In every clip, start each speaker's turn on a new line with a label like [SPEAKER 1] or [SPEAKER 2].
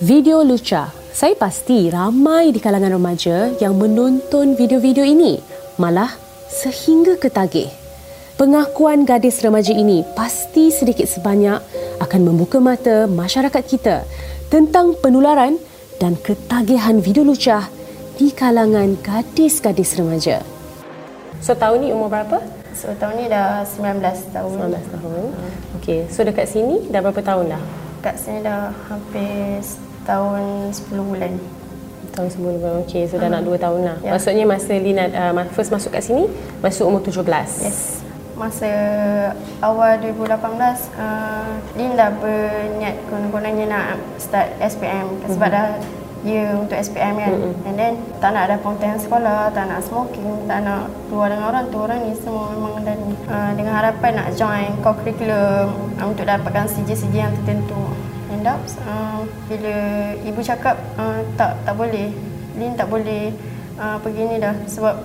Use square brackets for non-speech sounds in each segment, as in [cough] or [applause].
[SPEAKER 1] Video Lucha. Saya pasti ramai di kalangan remaja yang menonton video-video ini. Malah sehingga ketagih. Pengakuan gadis remaja ini pasti sedikit sebanyak akan membuka mata masyarakat kita tentang penularan dan ketagihan video lucah di kalangan gadis-gadis remaja.
[SPEAKER 2] So tahun ni umur berapa?
[SPEAKER 3] So tahun ni dah 19 tahun.
[SPEAKER 2] 19 tahun. Okey, so dekat sini dah berapa tahun dah?
[SPEAKER 3] Kat sini dah hampir tahun 10 bulan.
[SPEAKER 2] Tahun sebelum bulan. Okey, so dah nak 2 tahun lah.
[SPEAKER 3] Ya.
[SPEAKER 2] Maksudnya masa Lina uh, first masuk kat sini, masuk umur 17.
[SPEAKER 3] Yes. Masa awal 2018, uh, Lin dah berniat konon-kononnya nak start SPM sebab
[SPEAKER 2] Mhm.
[SPEAKER 3] dah year untuk SPM kan. And then tak nak ada konten sekolah, tak nak smoking, tak nak keluar dengan orang tu. Orang ni semua memang dah ni. Uh, dengan harapan nak join co-curriculum uh, untuk dapatkan CJ-CJ yang tertentu. End up, uh, bila ibu cakap uh, tak tak boleh, Lin tak boleh uh, pergi ni dah. Sebab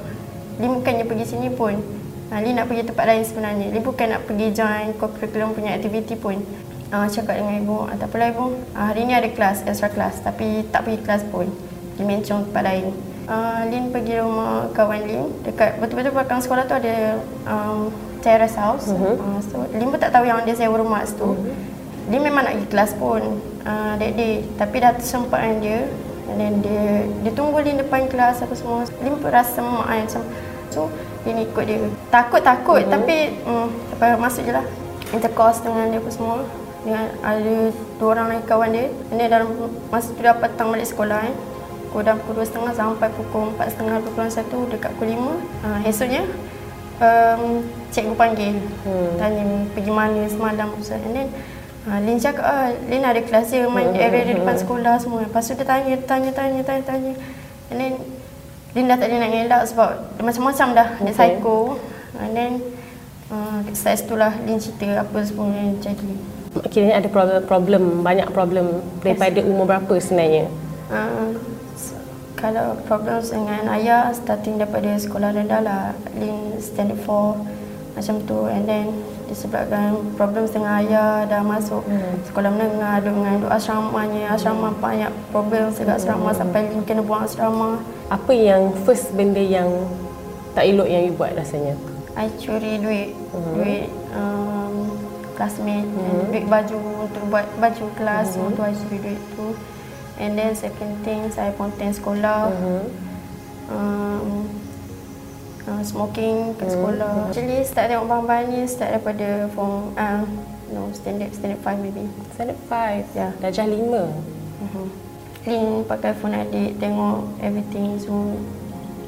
[SPEAKER 3] Lin bukannya pergi sini pun. Uh, Lin nak pergi tempat lain sebenarnya. Lin bukan nak pergi join co-curriculum punya aktiviti pun. Uh, Cakap dengan ibu, ah, tak apalah ibu. Uh, Hari ni ada kelas, extra kelas. Tapi tak pergi kelas pun. Lin mencong tempat lain. Uh, Lin pergi rumah kawan Lin. Dekat betul-betul belakang sekolah tu ada um, terrace house. Uh-huh. uh, So Lin pun tak tahu yang dia sewa rumah situ. Uh-huh. Dia memang nak pergi kelas pun uh, that day. Tapi dah tersempat dengan dia. And then dia dia tunggu Lin depan kelas apa semua. Lin pun rasa mak kan macam So Lin ikut dia. Takut-takut mm-hmm. Tapi mm, apa, masuk je lah. Intercourse dengan dia apa semua. Dengan ada dua orang lagi kawan dia. And then dalam masa tu dah petang balik sekolah kan Pukul dah pukul 2.30 sampai pukul 4.30 pukul 1 dekat pukul 5 uh, Esoknya um, cikgu panggil. Hmm. Tanya pergi mana semalam And then uh, Lin cakap ah, Lin ada kelas dia main di [laughs] area dia depan sekolah semua. Lepas tu dia tanya, tanya, tanya, tanya, tanya. And then Lin dah tak ada nak ngelak sebab dia macam-macam dah Dia
[SPEAKER 2] Okay.
[SPEAKER 3] psycho. And then uh, Setelah itulah Lin cerita apa semua yang jadi.
[SPEAKER 2] Kiranya ada problem, problem banyak problem daripada umur berapa sebenarnya?
[SPEAKER 3] Uh, kalau problem dengan ayah starting daripada sekolah rendah lah Lin standard 4 macam tu. And then disebabkan problem dengan ayah dah masuk hmm. sekolah menengah duduk dengan duduk asramanya asrama banyak problem dekat asrama sampai Lin kena buang asrama.
[SPEAKER 2] Apa yang first benda yang tak elok yang you buat rasanya?
[SPEAKER 3] I curi duit duit um, classmate and duit baju untuk buat baju kelas untuk I curi duit tu. And then second thing saya konten sekolah. Um, uh, smoking kat sekolah actually start tengok bahan-bahan ni start daripada form uh, no standard standard 5 maybe
[SPEAKER 2] Standard 5.
[SPEAKER 3] Ya.
[SPEAKER 2] Darjah 5.
[SPEAKER 3] uh-huh. Lin pakai phone adik tengok everything semua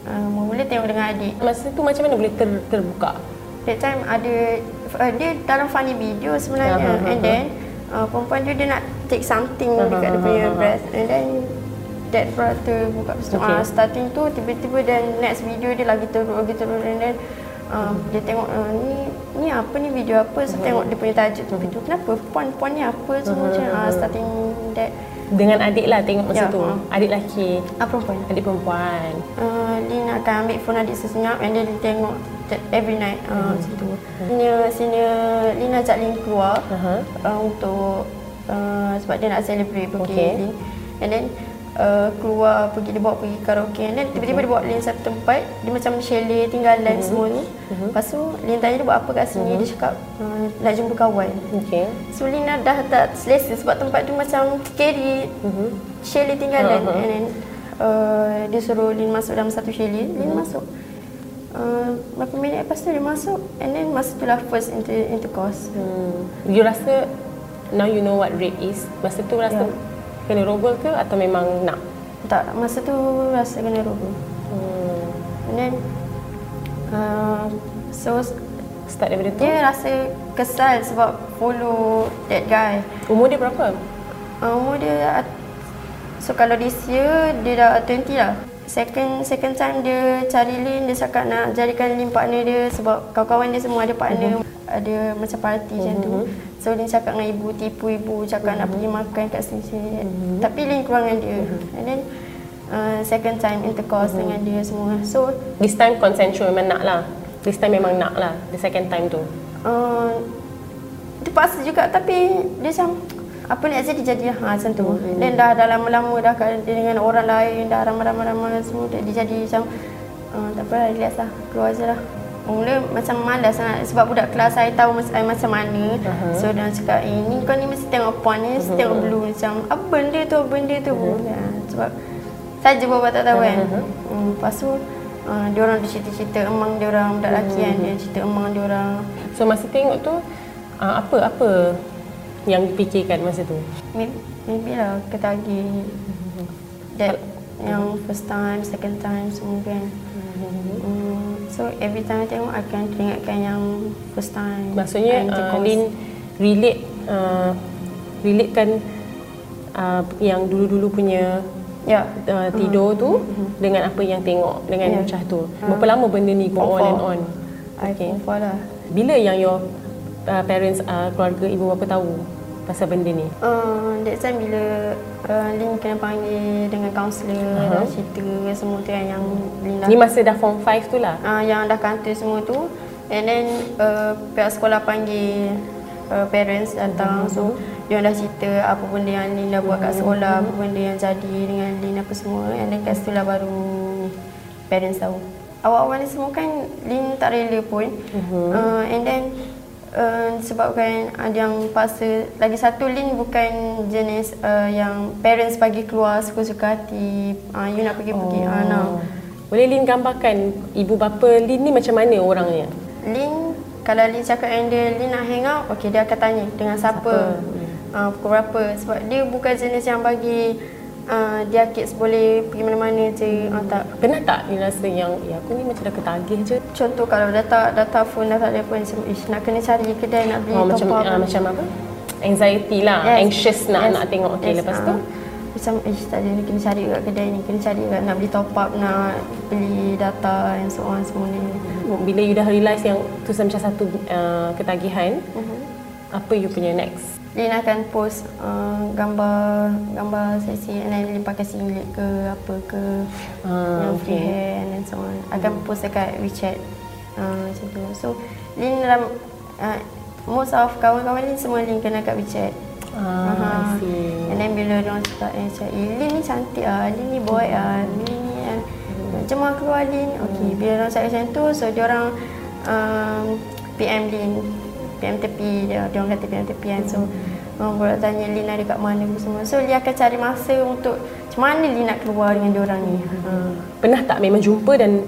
[SPEAKER 3] uh, mula tengok dengan adik
[SPEAKER 2] Masa tu macam mana boleh ter, terbuka?
[SPEAKER 3] That time ada uh, dia dalam funny video sebenarnya
[SPEAKER 2] aha,
[SPEAKER 3] and then uh, perempuan tu dia nak take something
[SPEAKER 2] Aha,
[SPEAKER 3] dekat dia punya
[SPEAKER 2] aha.
[SPEAKER 3] breast and then that bra terbuka lepas tu
[SPEAKER 2] Okay.
[SPEAKER 3] uh, starting tu tiba-tiba dan next video dia lagi teruk lagi teruk and then uh, dia tengok uh, ni ni apa ni video apa so tengok dia punya tajuk tu video kenapa puan-puan ni apa semua macam uh, starting that
[SPEAKER 2] Dengan adik lah tengok masa
[SPEAKER 3] Ya,
[SPEAKER 2] tu.
[SPEAKER 3] ha.
[SPEAKER 2] Adik lelaki,
[SPEAKER 3] ah, perempuan
[SPEAKER 2] adik perempuan.
[SPEAKER 3] uh, Lin akan ambil phone adik sesenyap and then dia tengok every night uh, macam tu. Senior, senior Lin ajak Lin keluar
[SPEAKER 2] Aha.
[SPEAKER 3] uh, untuk uh, sebab dia nak celebrate birthday
[SPEAKER 2] Okay.
[SPEAKER 3] Lin. And then uh, keluar pergi dia bawa pergi karaoke and then tiba-tiba dia bawa Lin satu tempat dia macam chalet tinggalan semua ni. Lepas tu Lin tanya dia buat apa kat sini dia cakap uh, nak jumpa kawan.
[SPEAKER 2] Okay.
[SPEAKER 3] So Lina dah tak selesa sebab tempat tu macam scary. Mm-hmm. Chalet tinggalan.
[SPEAKER 2] Uh-huh.
[SPEAKER 3] And then uh, dia suruh Lin masuk dalam satu chalet. Lin masuk. Uh, berapa minit lepas tu dia masuk and then masa tu lah first inter intercourse.
[SPEAKER 2] Hmm. You rasa now you know what rape is? Masa tu rasa
[SPEAKER 3] Ya.
[SPEAKER 2] Kena rogol ke atau memang nak?
[SPEAKER 3] Tak, masa tu rasa kena robo.
[SPEAKER 2] Hmm.
[SPEAKER 3] And then uh, so
[SPEAKER 2] Start daripada tu.
[SPEAKER 3] dia rasa kesal sebab follow that guy.
[SPEAKER 2] Umur dia berapa?
[SPEAKER 3] Uh, umur dia So kalau this year dia dah 20 lah Second second time dia cari Lin Dia cakap nak jadikan Lin partner dia Sebab kawan-kawan dia semua ada partner Ada macam party macam tu So Lin cakap dengan ibu Tipu ibu Cakap nak pergi makan kat sini-sini Tapi Lin keluar dengan dia And then uh, Second time intercourse dengan dia semua So
[SPEAKER 2] This time consensual memang nak lah. This time memang nak lah. The second time tu.
[SPEAKER 3] uh, Terpaksa juga Tapi dia macam apa nak jadi jadi ha macam tu. Hmm. Dan dah dah lama-lama dah kat- dengan orang lain dah ramai-ramai semua dia, dia jadi macam uh, tak apa relax lah keluar je lah. Mula macam malas sangat sebab budak kelas saya tahu saya macam mana. Uh-huh. So dia cakap eh, ni kau ni mesti tengok puan ni mesti tengok blue macam apa benda tu apa benda tu. Uh-huh. Ya, sebab saja bawa tak tahu kan. Uh-huh. Hmm, lepas tu uh, dia orang cerita-cerita emang dia orang budak lelaki kan dia cerita emang dia orang
[SPEAKER 2] So masa tengok tu uh, apa apa yang dipikirkan masa tu?
[SPEAKER 3] maybe, maybe lah ketagih that yang first time, second time semua kan. Hmm, so every time I tengok akan teringatkan yang first time.
[SPEAKER 2] Maksudnya uh,
[SPEAKER 3] cause.
[SPEAKER 2] Lin relate uh, relatekan uh, yang dulu-dulu punya
[SPEAKER 3] Ya.
[SPEAKER 2] uh, tidur tu dengan apa yang tengok dengan
[SPEAKER 3] Ya.
[SPEAKER 2] Nucah tu. Berapa lama benda ni go on and on?
[SPEAKER 3] I
[SPEAKER 2] Okay.
[SPEAKER 3] lah.
[SPEAKER 2] Bila yang your uh, parents uh, keluarga ibu bapa tahu pasal benda ni?
[SPEAKER 3] Uh, that time bila uh, Lin kena panggil dengan kaunselor, uh-huh. cerita semua tu kan yang Lin dah
[SPEAKER 2] Ni masa dah form 5 tu lah.
[SPEAKER 3] uh, yang dah kantor semua tu. And then uh, pihak sekolah panggil uh, parents datang. So dia dah cerita apa benda yang Lin dah buat kat sekolah apa benda yang jadi dengan Lin apa semua. And then kat situ lah baru ni parents tahu. Awal-awal ni semua kan Lin tak rela pun. Uh, and then uh, sebabkan ada yang paksa lagi satu Lin bukan jenis uh, yang parents bagi keluar suka-suka hati uh, you nak pergi-pergi oh. uh, no.
[SPEAKER 2] Boleh Lin gambarkan ibu bapa Lin ni macam mana orangnya?
[SPEAKER 3] Lin kalau Lin cakap yang dia Lin nak hang out, okey dia akan tanya dengan siapa. Uh, pukul berapa sebab dia bukan jenis yang bagi uh, dia kids boleh pergi mana-mana je. Uh, tak.
[SPEAKER 2] Pernah tak Lin rasa yang ya aku ni macam dah ketagih je?
[SPEAKER 3] Contoh kalau dah tak dah telefon dah tak ada pun macam ish nak kena cari kedai nak beli
[SPEAKER 2] Oh,
[SPEAKER 3] top
[SPEAKER 2] macam
[SPEAKER 3] up.
[SPEAKER 2] uh, macam apa? Anxiety lah,
[SPEAKER 3] Yes.
[SPEAKER 2] anxious nak
[SPEAKER 3] Yes.
[SPEAKER 2] nak tengok. Okay,
[SPEAKER 3] Yes,
[SPEAKER 2] lepas tu
[SPEAKER 3] Macam ish tak ada ni kena cari kat kedai ni, kena cari kat nak beli top up, nak beli data and so on semua ni.
[SPEAKER 2] bila you dah realise yang tu macam satu uh, ketagihan,
[SPEAKER 3] Mhm.
[SPEAKER 2] apa you punya next?
[SPEAKER 3] Lin akan post uh, gambar gambar seksi and then Lin pakai singlet ke apa ke
[SPEAKER 2] Ah,
[SPEAKER 3] yang free
[SPEAKER 2] okay.
[SPEAKER 3] hair and so on. Akan post dekat WeChat uh, macam tu. So Lin dalam uh, most of kawan-kawan Lin semua Lin kenal kat WeChat.
[SPEAKER 2] Ah. I see.
[SPEAKER 3] And then bila dia orang cakap eh, cakap, eh Lin ni cantik ah, Lin ni boy ah, Lin ni kan. Jom lah keluar Lin. Okey, bila dia orang cakap macam tu, so dia orang um, PM Lin. PM tepi dia, dia orang kata PM tepi kan. So orang pula tanya Lin ada kat mana semua. So Lin akan cari masa untuk macam mana Lin nak keluar dengan dia orang ni. Ha.
[SPEAKER 2] Pernah tak memang jumpa dan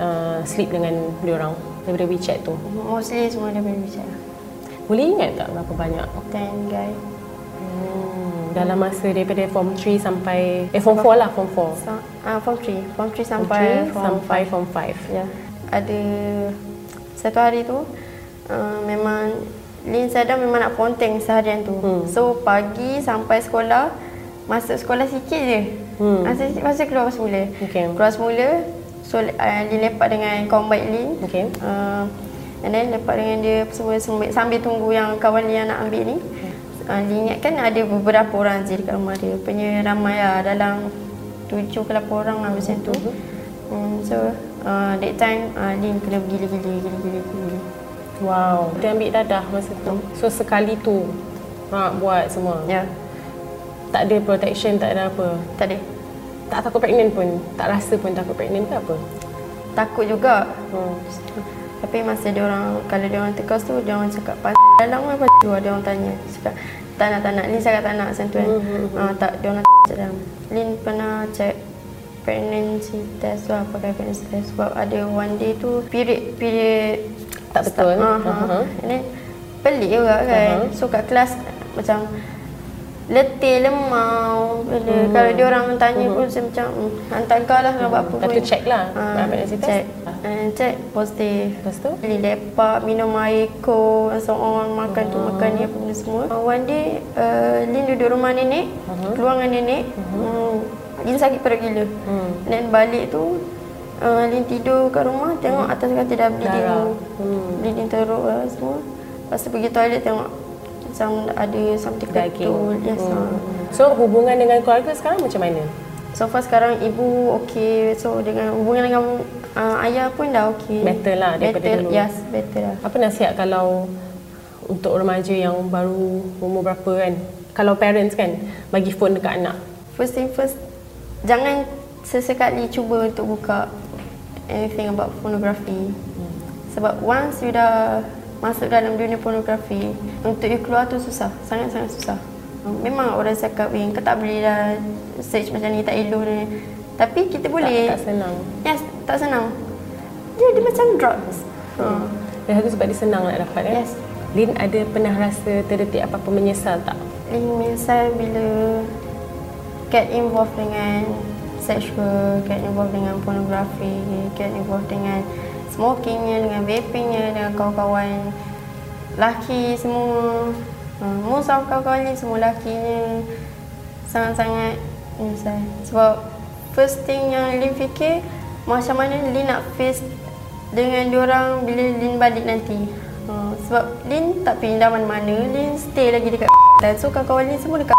[SPEAKER 2] uh, sleep dengan dia orang daripada WeChat tu?
[SPEAKER 3] Mostly semua dia boleh bicara.
[SPEAKER 2] Boleh ingat tak berapa banyak?
[SPEAKER 3] Ten guy.
[SPEAKER 2] Hmm, dalam masa daripada form 3 sampai eh form 4 lah form 4.
[SPEAKER 3] So, uh, form 3. Form 3
[SPEAKER 2] Form
[SPEAKER 3] sampai
[SPEAKER 2] 3 sampai form 5.
[SPEAKER 3] Ya. Ada satu hari tu uh, memang Lin sadar memang nak ponteng seharian tu. Hmm. So pagi sampai sekolah masuk sekolah sikit je.
[SPEAKER 2] Hmm.
[SPEAKER 3] Masa masa keluar semula.
[SPEAKER 2] Okey.
[SPEAKER 3] Keluar semula so uh, Lin lepak dengan kawan baik Lin.
[SPEAKER 2] Okey.
[SPEAKER 3] Uh, and then lepak dengan dia semua sambil, sambil tunggu yang kawan Lin nak ambil ni. Uh, Lin ingatkan ada beberapa orang je dekat rumah dia. Punya ramai lah dalam tujuh ke lapan orang lah macam tu. Hmm, so uh, that time uh, Lin kena gila-gila gila-gila gila.
[SPEAKER 2] Wow. Dia ambil dadah masa tu. So sekali tu nak buat semua.
[SPEAKER 3] Ya,
[SPEAKER 2] Tak ada protection, tak ada apa.
[SPEAKER 3] tak ada.
[SPEAKER 2] Tak takut pregnant pun. Tak rasa pun takut pregnant ke apa?
[SPEAKER 3] Takut juga.
[SPEAKER 2] Hmm.
[SPEAKER 3] Tapi masa dia orang kalau dia orang tekas tu dia orang cakap pas dalam apa luar dia orang tanya. Cakap tak nak tak nak. Lin cakap tak nak tu kan. Ah tak dia orang cakap dalam. Lin pernah check pregnancy test tu apa pakai pregnancy test sebab ada one day tu period period
[SPEAKER 2] Tak betul.
[SPEAKER 3] Uh-huh.
[SPEAKER 2] Uh-huh.
[SPEAKER 3] And then pelik juga kan.
[SPEAKER 2] Uh-huh.
[SPEAKER 3] So kat kelas macam letih lemau bila hmm. kalau dia orang tanya pun saya macam hmm, hantar kau lah nak buat apa
[SPEAKER 2] Lepas
[SPEAKER 3] pun.
[SPEAKER 2] tu check lah.
[SPEAKER 3] Ah,
[SPEAKER 2] uh, pregnancy test.
[SPEAKER 3] check. Uh, check positif.
[SPEAKER 2] Lepas tu?
[SPEAKER 3] Beli lepak, minum air ko, and so on, makan tu makan ni apa benda semua. Uh, one day, uh, Lin duduk rumah nenek, uh-huh. keluar dengan nenek. Uh-huh. Lin sakit perut gila.
[SPEAKER 2] Hmm.
[SPEAKER 3] And then balik tu, uh, Lin tidur kat rumah, tengok atas katil dah bleeding.
[SPEAKER 2] Darah.
[SPEAKER 3] Hmm. Bleeding teruk lah semua. Lepas tu pergi toilet tengok macam ada something
[SPEAKER 2] Daging.
[SPEAKER 3] ketul. Yes.
[SPEAKER 2] Hmm.
[SPEAKER 3] Uh.
[SPEAKER 2] So hubungan dengan keluarga sekarang macam mana?
[SPEAKER 3] So far sekarang ibu okey. So dengan hubungan dengan uh, ayah pun dah okey.
[SPEAKER 2] Better lah daripada
[SPEAKER 3] better,
[SPEAKER 2] dulu.
[SPEAKER 3] Yes, better lah.
[SPEAKER 2] Apa nasihat kalau untuk remaja yang baru umur berapa kan kalau parents kan bagi phone dekat anak?
[SPEAKER 3] First thing first, jangan sesekali cuba untuk buka anything about pornography. Hmm. Sebab once you dah masuk dalam dunia pornografi, untuk you keluar tu susah, sangat-sangat susah. Memang orang cakap, wing, kau tak boleh dah search macam ni, tak elok ni. Tapi kita boleh.
[SPEAKER 2] Tak, tak senang.
[SPEAKER 3] Yes, tak senang. Dia, dia macam drugs.
[SPEAKER 2] Hmm. Dan itu sebab dia senang nak dapat kan? Yes. Lin ada pernah rasa terdetik apa-apa menyesal tak?
[SPEAKER 3] Lin menyesal bila get involved dengan sexual, get involved dengan pornografi, get involved dengan smokingnya, dengan vapingnya, dengan kawan-kawan laki semua. Uh, most of kawan-kawan ni semua lakinya sangat-sangat menyesal. Sebab first thing yang Lin fikir, macam mana Lin nak face dengan diorang bila Lin balik nanti. Uh, sebab Lin tak pindah mana-mana, Lin stay lagi dekat [laughs] dan so kawan-kawan Lin semua dekat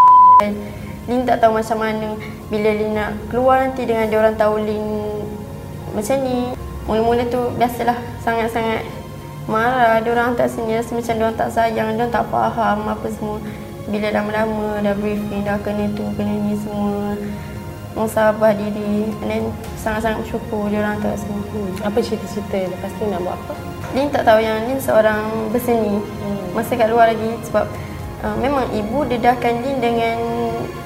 [SPEAKER 3] [laughs] Lin tak tahu macam mana bila Lin nak keluar nanti dengan diorang tahu Lin macam ni. Mula-mula tu biasalah sangat-sangat marah. Diorang tak sini rasa macam diorang tak sayang, diorang tak faham apa semua. Bila lama-lama dah briefing, dah kena tu, kena ni semua. Musabah diri And then sangat-sangat bersyukur diorang tak semua.
[SPEAKER 2] Hmm. Apa cerita-cerita lepas tu nak buat apa?
[SPEAKER 3] Lin tak tahu yang Lin seorang berseni. Hmm. Masa kat luar lagi sebab uh, memang ibu dedahkan Lin dengan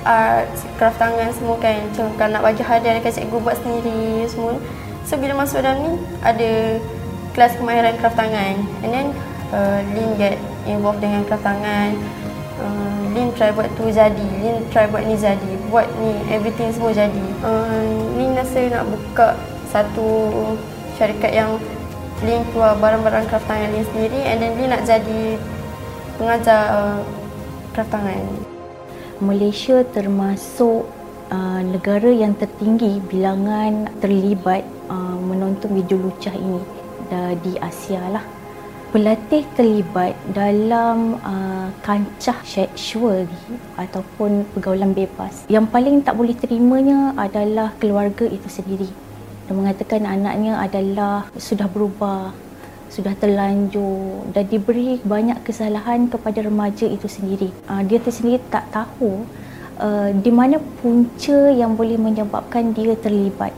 [SPEAKER 3] art, craft tangan semua kan. Macam kalau nak bagi hadiah dekat cikgu buat sendiri semua. So bila masuk dalam ni ada kelas kemahiran craft tangan. And then uh, Lin get involved dengan craft tangan. Uh, Lin try buat tu jadi. Lin try buat ni jadi. Buat ni everything semua jadi. Uh, Lin rasa nak buka satu syarikat yang Lin keluar barang-barang craft tangan Lin sendiri. And then Lin nak jadi pengajar uh, tangan
[SPEAKER 4] Malaysia termasuk uh, negara yang tertinggi bilangan terlibat uh, menonton video lucah ini di Asia lah. Pelatih terlibat dalam uh, kancah seksual ataupun pergaulan bebas. Yang paling tak boleh terimanya adalah keluarga itu sendiri. Dia mengatakan anaknya adalah sudah berubah, sudah terlanjur dan diberi banyak kesalahan kepada remaja itu sendiri. Uh, dia tersendiri tak tahu uh, di mana punca yang boleh menyebabkan dia terlibat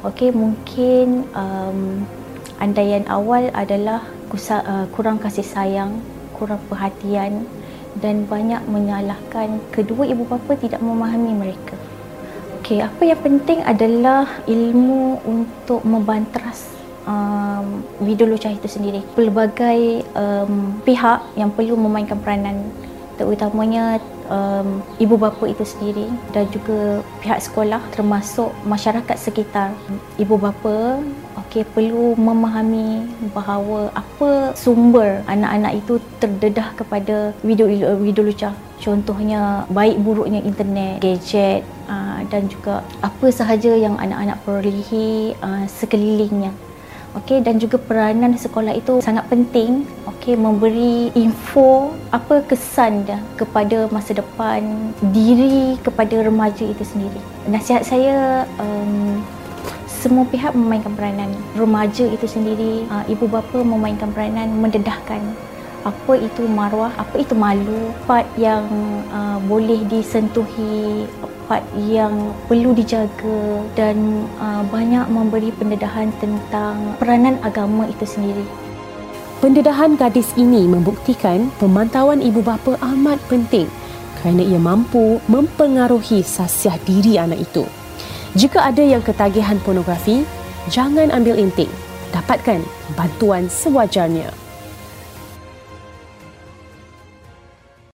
[SPEAKER 4] Okey, mungkin um, andaian awal adalah kusa, uh, kurang kasih sayang, kurang perhatian dan banyak menyalahkan kedua ibu bapa tidak memahami mereka. Okey, apa yang penting adalah ilmu untuk membantras um, video lucah itu sendiri. Pelbagai um, pihak yang perlu memainkan peranan terutamanya um, ibu bapa itu sendiri dan juga pihak sekolah termasuk masyarakat sekitar. Ibu bapa okey perlu memahami bahawa apa sumber anak-anak itu terdedah kepada video video lucah. Contohnya baik buruknya internet gadget uh, dan juga apa sahaja yang anak-anak perolehi uh, sekelilingnya okey dan juga peranan sekolah itu sangat penting. Okey memberi info apa kesan dia kepada masa depan diri kepada remaja itu sendiri. Nasihat saya um, semua pihak memainkan peranan. Remaja itu sendiri uh, ibu bapa memainkan peranan mendedahkan. Apa itu maruah, apa itu malu, part yang uh, boleh disentuhi, part yang perlu dijaga dan uh, banyak memberi pendedahan tentang peranan agama itu sendiri.
[SPEAKER 1] Pendedahan gadis ini membuktikan pemantauan ibu bapa amat penting kerana ia mampu mempengaruhi sasiah diri anak itu. Jika ada yang ketagihan pornografi, jangan ambil intik. Dapatkan bantuan sewajarnya.